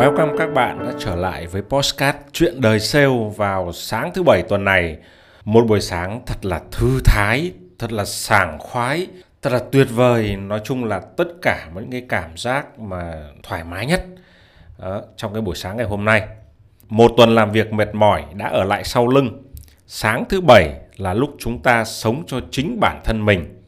Welcome các bạn đã trở lại với Postcard Chuyện đời sale vào sáng thứ bảy tuần này. Một buổi sáng thật là thư thái, thật là sảng khoái, thật là tuyệt vời. Nói chung là tất cả những cái cảm giác mà thoải mái nhất đó, trong cái buổi sáng ngày hôm nay. Một tuần làm việc mệt mỏi đã ở lại sau lưng. Sáng thứ bảy là lúc chúng ta sống cho chính bản thân mình.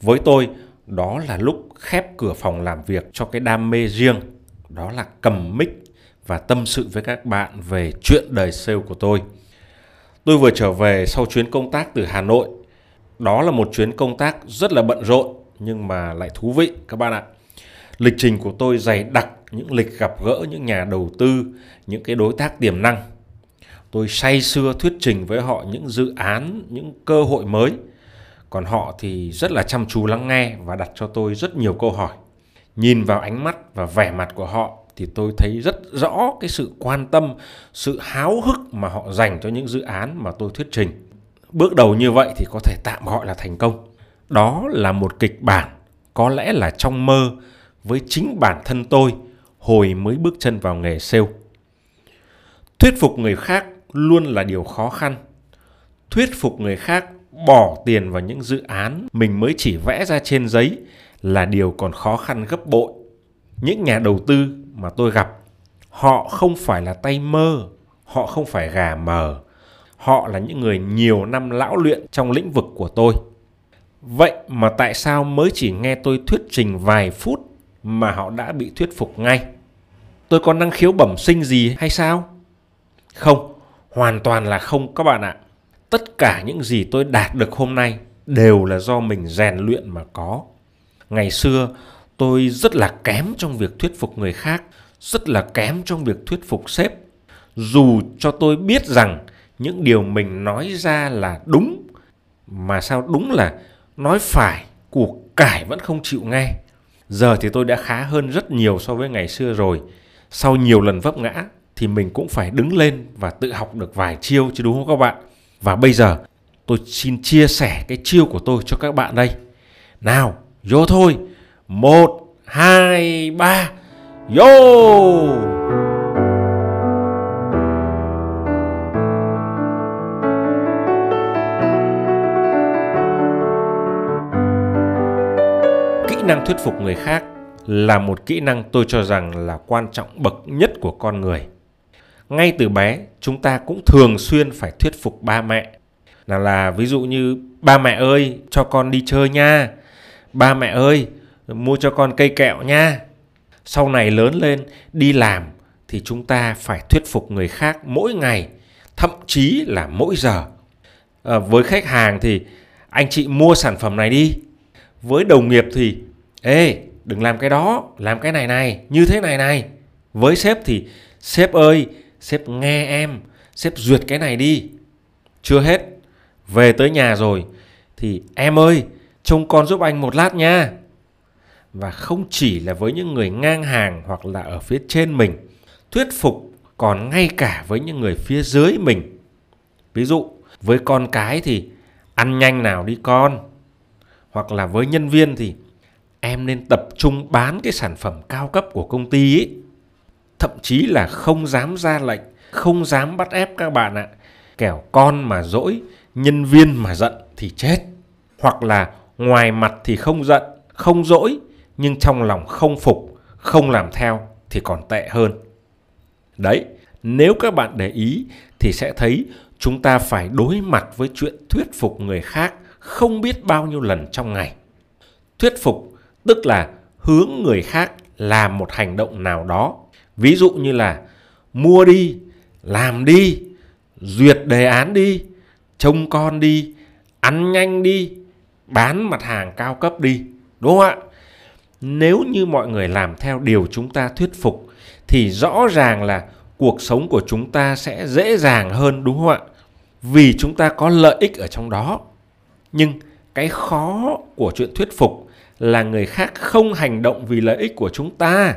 Với tôi, đó là lúc khép cửa phòng làm việc cho cái đam mê riêng đó là cầm mic và tâm sự với các bạn về chuyện đời sale của tôi. Tôi vừa trở về sau chuyến công tác từ Hà Nội. Đó là một chuyến công tác rất là bận rộn nhưng mà lại thú vị các bạn ạ. Lịch trình của tôi dày đặc những lịch gặp gỡ những nhà đầu tư, những cái đối tác tiềm năng. Tôi say sưa thuyết trình với họ những dự án, những cơ hội mới. Còn họ thì rất là chăm chú lắng nghe và đặt cho tôi rất nhiều câu hỏi nhìn vào ánh mắt và vẻ mặt của họ thì tôi thấy rất rõ cái sự quan tâm, sự háo hức mà họ dành cho những dự án mà tôi thuyết trình. Bước đầu như vậy thì có thể tạm gọi là thành công. Đó là một kịch bản có lẽ là trong mơ với chính bản thân tôi hồi mới bước chân vào nghề sale. Thuyết phục người khác luôn là điều khó khăn. Thuyết phục người khác bỏ tiền vào những dự án mình mới chỉ vẽ ra trên giấy là điều còn khó khăn gấp bội. Những nhà đầu tư mà tôi gặp, họ không phải là tay mơ, họ không phải gà mờ, họ là những người nhiều năm lão luyện trong lĩnh vực của tôi. Vậy mà tại sao mới chỉ nghe tôi thuyết trình vài phút mà họ đã bị thuyết phục ngay? Tôi có năng khiếu bẩm sinh gì hay sao? Không, hoàn toàn là không các bạn ạ. Tất cả những gì tôi đạt được hôm nay đều là do mình rèn luyện mà có. Ngày xưa tôi rất là kém trong việc thuyết phục người khác, rất là kém trong việc thuyết phục sếp. Dù cho tôi biết rằng những điều mình nói ra là đúng, mà sao đúng là nói phải, cuộc cải vẫn không chịu nghe. Giờ thì tôi đã khá hơn rất nhiều so với ngày xưa rồi. Sau nhiều lần vấp ngã thì mình cũng phải đứng lên và tự học được vài chiêu chứ đúng không các bạn? Và bây giờ tôi xin chia sẻ cái chiêu của tôi cho các bạn đây. Nào, Vô thôi. Một, hai, ba. Vô! Kỹ năng thuyết phục người khác là một kỹ năng tôi cho rằng là quan trọng bậc nhất của con người. Ngay từ bé, chúng ta cũng thường xuyên phải thuyết phục ba mẹ. Là là ví dụ như ba mẹ ơi, cho con đi chơi nha ba mẹ ơi mua cho con cây kẹo nha. Sau này lớn lên đi làm thì chúng ta phải thuyết phục người khác mỗi ngày thậm chí là mỗi giờ. À, với khách hàng thì anh chị mua sản phẩm này đi. Với đồng nghiệp thì ê đừng làm cái đó làm cái này này như thế này này. Với sếp thì sếp ơi sếp nghe em sếp duyệt cái này đi. Chưa hết. Về tới nhà rồi thì em ơi trông con giúp anh một lát nha. Và không chỉ là với những người ngang hàng hoặc là ở phía trên mình, thuyết phục còn ngay cả với những người phía dưới mình. Ví dụ, với con cái thì ăn nhanh nào đi con. Hoặc là với nhân viên thì em nên tập trung bán cái sản phẩm cao cấp của công ty ấy thậm chí là không dám ra lệnh, không dám bắt ép các bạn ạ. Kẻo con mà dỗi, nhân viên mà giận thì chết. Hoặc là ngoài mặt thì không giận, không dỗi, nhưng trong lòng không phục, không làm theo thì còn tệ hơn. Đấy, nếu các bạn để ý thì sẽ thấy chúng ta phải đối mặt với chuyện thuyết phục người khác không biết bao nhiêu lần trong ngày. Thuyết phục tức là hướng người khác làm một hành động nào đó. Ví dụ như là mua đi, làm đi, duyệt đề án đi, trông con đi, ăn nhanh đi, bán mặt hàng cao cấp đi, đúng không ạ nếu như mọi người làm theo điều chúng ta thuyết phục, thì rõ ràng là cuộc sống của chúng ta sẽ dễ dàng hơn, đúng không ạ? Vì chúng ta có lợi ích ở trong đó. Nhưng cái khó của chuyện thuyết phục là người khác không hành động vì lợi ích của chúng ta.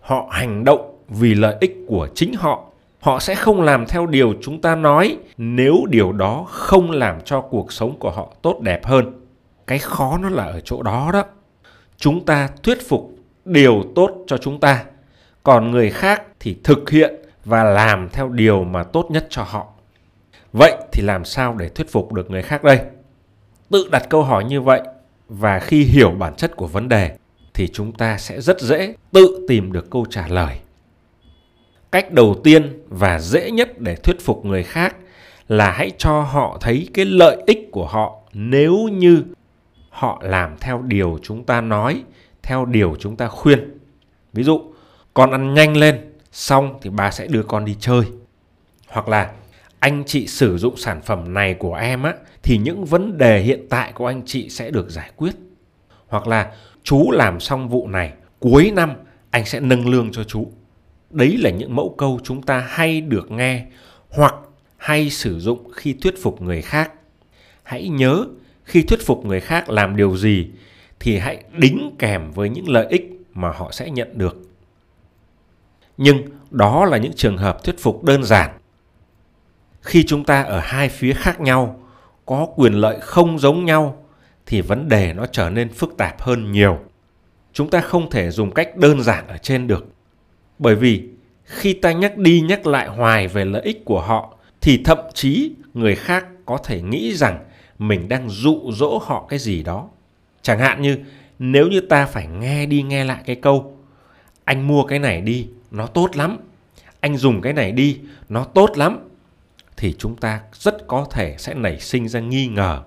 Họ hành động vì lợi ích của chính họ. Họ sẽ không làm theo điều chúng ta nói nếu điều đó không làm cho cuộc sống của họ tốt đẹp hơn. Cái khó nó là ở chỗ đó đó. Chúng ta thuyết phục điều tốt cho chúng ta, còn người khác thì thực hiện và làm theo điều mà tốt nhất cho họ. Vậy thì làm sao để thuyết phục được người khác đây? Tự đặt câu hỏi như vậy và khi hiểu bản chất của vấn đề thì chúng ta sẽ rất dễ tự tìm được câu trả lời. Cách đầu tiên và dễ nhất để thuyết phục người khác là hãy cho họ thấy cái lợi ích của họ nếu như họ làm theo điều chúng ta nói, theo điều chúng ta khuyên. Ví dụ, con ăn nhanh lên, xong thì bà sẽ đưa con đi chơi. Hoặc là anh chị sử dụng sản phẩm này của em á thì những vấn đề hiện tại của anh chị sẽ được giải quyết. Hoặc là chú làm xong vụ này, cuối năm anh sẽ nâng lương cho chú. Đấy là những mẫu câu chúng ta hay được nghe hoặc hay sử dụng khi thuyết phục người khác. Hãy nhớ khi thuyết phục người khác làm điều gì thì hãy đính kèm với những lợi ích mà họ sẽ nhận được. Nhưng đó là những trường hợp thuyết phục đơn giản. Khi chúng ta ở hai phía khác nhau, có quyền lợi không giống nhau thì vấn đề nó trở nên phức tạp hơn nhiều. Chúng ta không thể dùng cách đơn giản ở trên được. Bởi vì khi ta nhắc đi nhắc lại hoài về lợi ích của họ thì thậm chí người khác có thể nghĩ rằng mình đang dụ dỗ họ cái gì đó. Chẳng hạn như nếu như ta phải nghe đi nghe lại cái câu anh mua cái này đi, nó tốt lắm. Anh dùng cái này đi, nó tốt lắm. Thì chúng ta rất có thể sẽ nảy sinh ra nghi ngờ.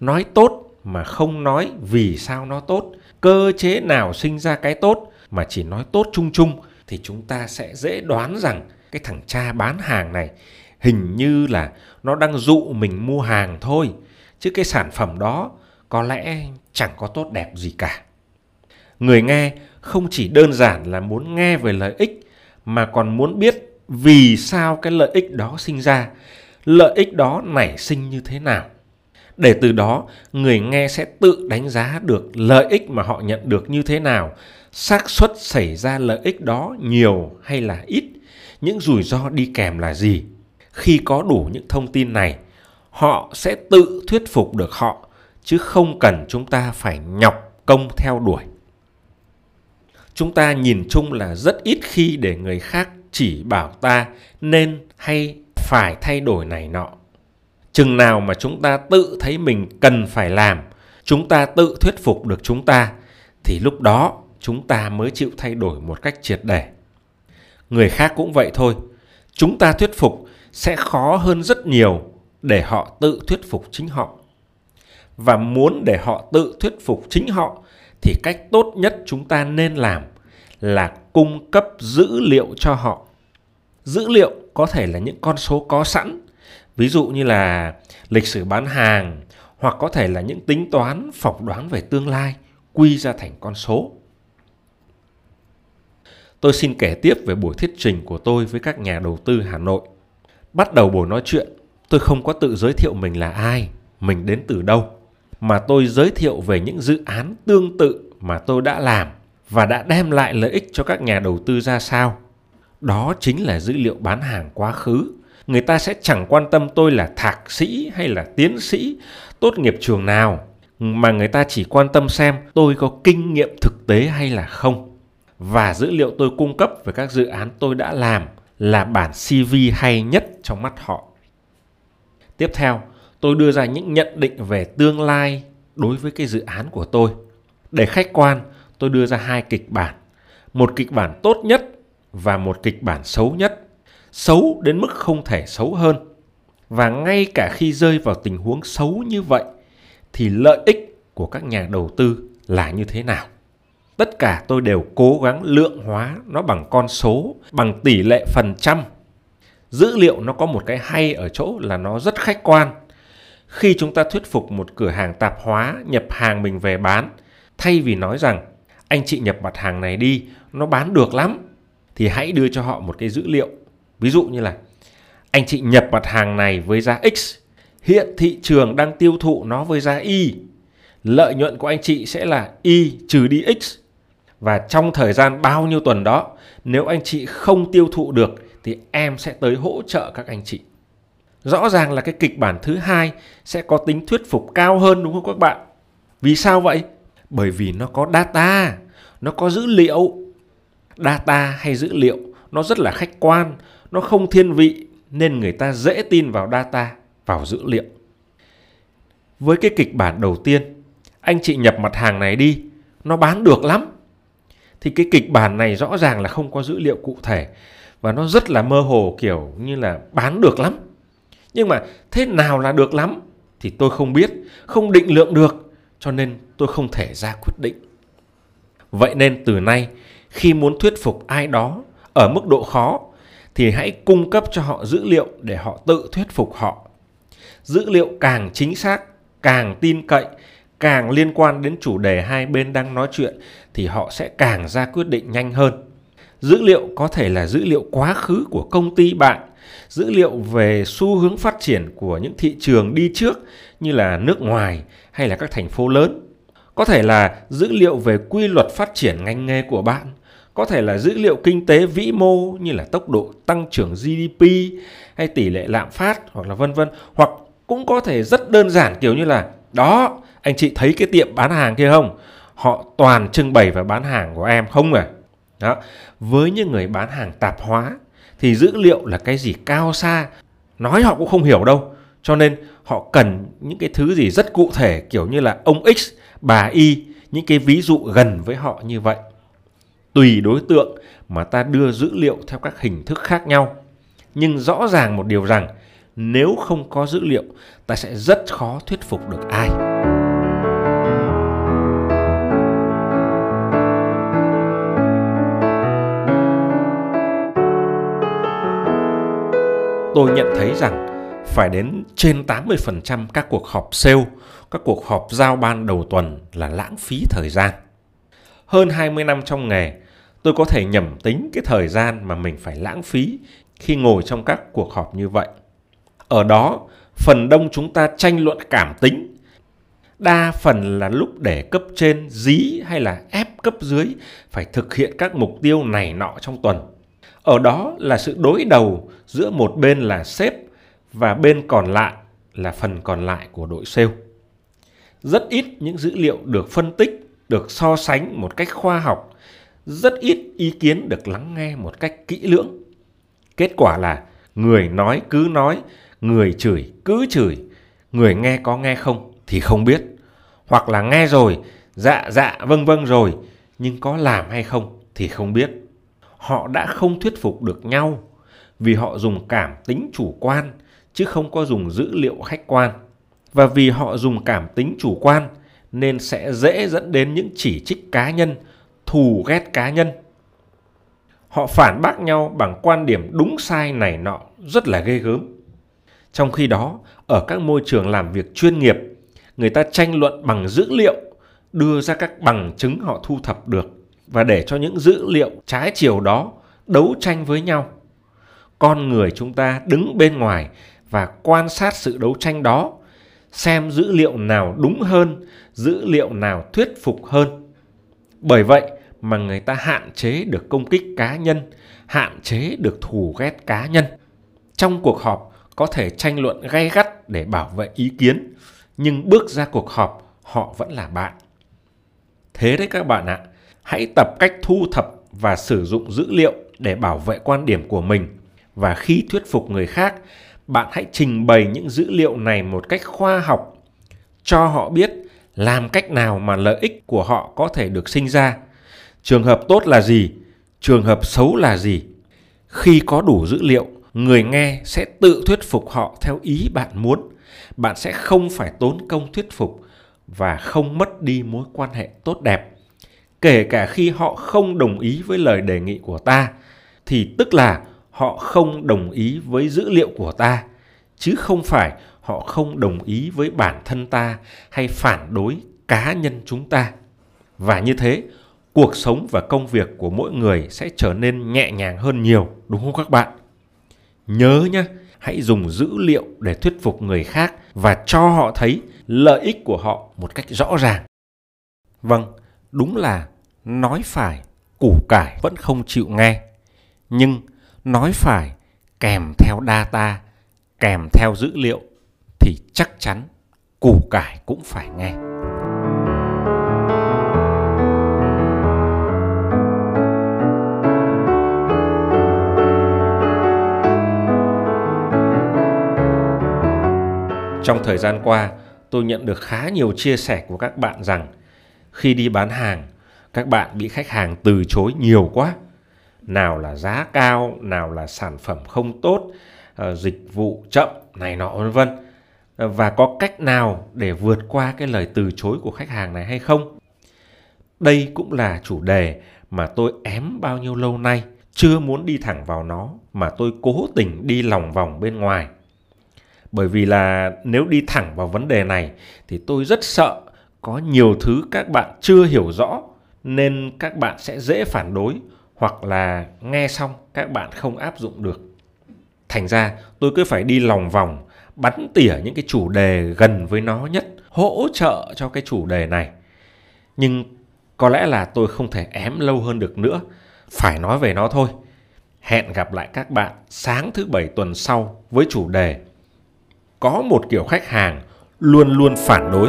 Nói tốt mà không nói vì sao nó tốt, cơ chế nào sinh ra cái tốt mà chỉ nói tốt chung chung thì chúng ta sẽ dễ đoán rằng cái thằng cha bán hàng này hình như là nó đang dụ mình mua hàng thôi chứ cái sản phẩm đó có lẽ chẳng có tốt đẹp gì cả. Người nghe không chỉ đơn giản là muốn nghe về lợi ích, mà còn muốn biết vì sao cái lợi ích đó sinh ra, lợi ích đó nảy sinh như thế nào. Để từ đó, người nghe sẽ tự đánh giá được lợi ích mà họ nhận được như thế nào, xác suất xảy ra lợi ích đó nhiều hay là ít, những rủi ro đi kèm là gì. Khi có đủ những thông tin này họ sẽ tự thuyết phục được họ, chứ không cần chúng ta phải nhọc công theo đuổi. Chúng ta nhìn chung là rất ít khi để người khác chỉ bảo ta nên hay phải thay đổi này nọ. Chừng nào mà chúng ta tự thấy mình cần phải làm, chúng ta tự thuyết phục được chúng ta, thì lúc đó chúng ta mới chịu thay đổi một cách triệt để. Người khác cũng vậy thôi. Chúng ta thuyết phục sẽ khó hơn rất nhiều để họ tự thuyết phục chính họ. Và muốn để họ tự thuyết phục chính họ, thì cách tốt nhất chúng ta nên làm là cung cấp dữ liệu cho họ. Dữ liệu có thể là những con số có sẵn, ví dụ như là lịch sử bán hàng, hoặc có thể là những tính toán, phỏng đoán về tương lai, quy ra thành con số. Tôi xin kể tiếp về buổi thuyết trình của tôi với các nhà đầu tư hà nội. Bắt đầu buổi nói chuyện tôi không có tự giới thiệu mình là ai, mình đến từ đâu, mà tôi giới thiệu về những dự án tương tự mà tôi đã làm và đã đem lại lợi ích cho các nhà đầu tư ra sao. Đó chính là dữ liệu bán hàng quá khứ. Người ta sẽ chẳng quan tâm tôi là thạc sĩ hay là tiến sĩ, tốt nghiệp trường nào, mà người ta chỉ quan tâm xem tôi có kinh nghiệm thực tế hay là không. Và dữ liệu tôi cung cấp về các dự án tôi đã làm là bản cv hay nhất trong mắt họ tiếp theo, tôi đưa ra những nhận định về tương lai đối với cái dự án của tôi. Để khách quan, tôi đưa ra hai kịch bản. Một kịch bản tốt nhất và một kịch bản xấu nhất. Xấu đến mức không thể xấu hơn. Và ngay cả khi rơi vào tình huống xấu như vậy, thì lợi ích của các nhà đầu tư là như thế nào? Tất cả tôi đều cố gắng lượng hóa nó bằng con số, bằng tỷ lệ phần trăm dữ liệu nó có một cái hay ở chỗ là nó rất khách quan khi chúng ta thuyết phục một cửa hàng tạp hóa nhập hàng mình về bán thay vì nói rằng anh chị nhập mặt hàng này đi, nó bán được lắm. Thì hãy đưa cho họ một cái dữ liệu. Ví dụ như là anh chị nhập mặt hàng này với giá X, hiện thị trường đang tiêu thụ nó với giá Y. Lợi nhuận của anh chị sẽ là Y trừ đi X. Và trong thời gian bao nhiêu tuần đó, nếu anh chị không tiêu thụ được thì em sẽ tới hỗ trợ các anh chị. Rõ ràng là cái kịch bản thứ hai sẽ có tính thuyết phục cao hơn đúng không các bạn? Vì sao vậy? Bởi vì nó có data, nó có dữ liệu. Data hay dữ liệu nó rất là khách quan, nó không thiên vị nên người ta dễ tin vào data, vào dữ liệu. Với cái kịch bản đầu tiên, anh chị nhập mặt hàng này đi, nó bán được lắm. Thì cái kịch bản này rõ ràng là không có dữ liệu cụ thể và nó rất là mơ hồ kiểu như là bán được lắm. Nhưng mà thế nào là được lắm thì tôi không biết, không định lượng được cho nên tôi không thể ra quyết định. Vậy nên từ nay khi muốn thuyết phục ai đó ở mức độ khó thì hãy cung cấp cho họ dữ liệu để họ tự thuyết phục họ. Dữ liệu càng chính xác, càng tin cậy, càng liên quan đến chủ đề hai bên đang nói chuyện thì họ sẽ càng ra quyết định nhanh hơn. Dữ liệu có thể là dữ liệu quá khứ của công ty bạn, dữ liệu về xu hướng phát triển của những thị trường đi trước như là nước ngoài hay là các thành phố lớn. Có thể là dữ liệu về quy luật phát triển ngành nghề của bạn, có thể là dữ liệu kinh tế vĩ mô như là tốc độ tăng trưởng GDP hay tỷ lệ lạm phát hoặc là vân vân hoặc cũng có thể rất đơn giản kiểu như là đó anh chị thấy cái tiệm bán hàng kia không? Họ toàn trưng bày và bán hàng của em, không à? Đó. Với những người bán hàng tạp hóa thì dữ liệu là cái gì cao xa? Nói họ cũng không hiểu đâu. Cho nên họ cần những cái thứ gì rất cụ thể, kiểu như là ông X, bà Y, những cái ví dụ gần với họ như vậy. Tùy đối tượng mà ta đưa dữ liệu theo các hình thức khác nhau. Nhưng rõ ràng một điều rằng, nếu không có dữ liệu, ta sẽ rất khó thuyết phục được ai. Tôi nhận thấy rằng phải đến trên 80% các cuộc họp sale, các cuộc họp giao ban đầu tuần là lãng phí thời gian. Hơn 20 năm trong nghề, tôi có thể nhẩm tính cái thời gian mà mình phải lãng phí khi ngồi trong các cuộc họp như vậy. Ở đó, phần đông chúng ta tranh luận cảm tính. Đa phần là lúc để cấp trên dí hay là ép cấp dưới phải thực hiện các mục tiêu này nọ trong tuần. Ở đó là sự đối đầu giữa một bên là sếp và bên còn lại là phần còn lại của đội sale. Rất ít những dữ liệu được phân tích, được so sánh một cách khoa học, rất ít ý kiến được lắng nghe một cách kỹ lưỡng. Kết quả là người nói cứ nói, người chửi cứ chửi, người nghe có nghe không thì không biết. Hoặc là nghe rồi, dạ dạ vâng vâng rồi, nhưng có làm hay không thì không biết. Họ đã không thuyết phục được nhau vì họ dùng cảm tính chủ quan chứ không có dùng dữ liệu khách quan. Và vì họ dùng cảm tính chủ quan nên sẽ dễ dẫn đến những chỉ trích cá nhân, thù ghét cá nhân. Họ phản bác nhau bằng quan điểm đúng sai này nọ rất là ghê gớm. Trong khi đó, ở các môi trường làm việc chuyên nghiệp, người ta tranh luận bằng dữ liệu, đưa ra các bằng chứng họ thu thập được và để cho những dữ liệu trái chiều đó đấu tranh với nhau. Con người chúng ta đứng bên ngoài và quan sát sự đấu tranh đó, xem dữ liệu nào đúng hơn, dữ liệu nào thuyết phục hơn. Bởi vậy mà người ta hạn chế được công kích cá nhân, hạn chế được thù ghét cá nhân. Trong cuộc họp có thể tranh luận gay gắt để bảo vệ ý kiến, nhưng bước ra cuộc họp họ vẫn là bạn. Thế đấy các bạn ạ, hãy tập cách thu thập và sử dụng dữ liệu để bảo vệ quan điểm của mình. Và khi thuyết phục người khác, bạn hãy trình bày những dữ liệu này một cách khoa học, cho họ biết làm cách nào mà lợi ích của họ có thể được sinh ra. Trường hợp tốt là gì? Trường hợp xấu là gì? Khi có đủ dữ liệu, người nghe sẽ tự thuyết phục họ theo ý bạn muốn. Bạn sẽ không phải tốn công thuyết phục và không mất đi mối quan hệ tốt đẹp kể cả khi họ không đồng ý với lời đề nghị của ta thì tức là họ không đồng ý với dữ liệu của ta chứ không phải họ không đồng ý với bản thân ta hay phản đối cá nhân chúng ta và như thế cuộc sống và công việc của mỗi người sẽ trở nên nhẹ nhàng hơn nhiều, đúng không các bạn? Nhớ nhé, hãy dùng dữ liệu để thuyết phục người khác và cho họ thấy lợi ích của họ một cách rõ ràng. Vâng, đúng là nói phải, củ cải vẫn không chịu nghe. Nhưng nói phải kèm theo data, kèm theo dữ liệu thì chắc chắn củ cải cũng phải nghe. Trong thời gian qua, tôi nhận được khá nhiều chia sẻ của các bạn rằng khi đi bán hàng, các bạn bị khách hàng từ chối nhiều quá. Nào là giá cao, nào là sản phẩm không tốt, ờ, dịch vụ chậm này nọ vân vân. Và có cách nào để vượt qua cái lời từ chối của khách hàng này hay không? Đây cũng là chủ đề mà tôi ém bao nhiêu lâu nay, chưa muốn đi thẳng vào nó mà tôi cố tình đi lòng vòng bên ngoài bởi vì là nếu đi thẳng vào vấn đề này thì tôi rất sợ có nhiều thứ các bạn chưa hiểu rõ nên các bạn sẽ dễ phản đối hoặc là nghe xong các bạn không áp dụng được. Thành ra tôi cứ phải đi lòng vòng bắn tỉa những cái chủ đề gần với nó nhất, hỗ trợ cho cái chủ đề này. Nhưng có lẽ là tôi không thể ém lâu hơn được nữa, phải nói về nó thôi. Hẹn gặp lại các bạn sáng thứ bảy tuần sau với chủ đề có một kiểu khách hàng luôn luôn phản đối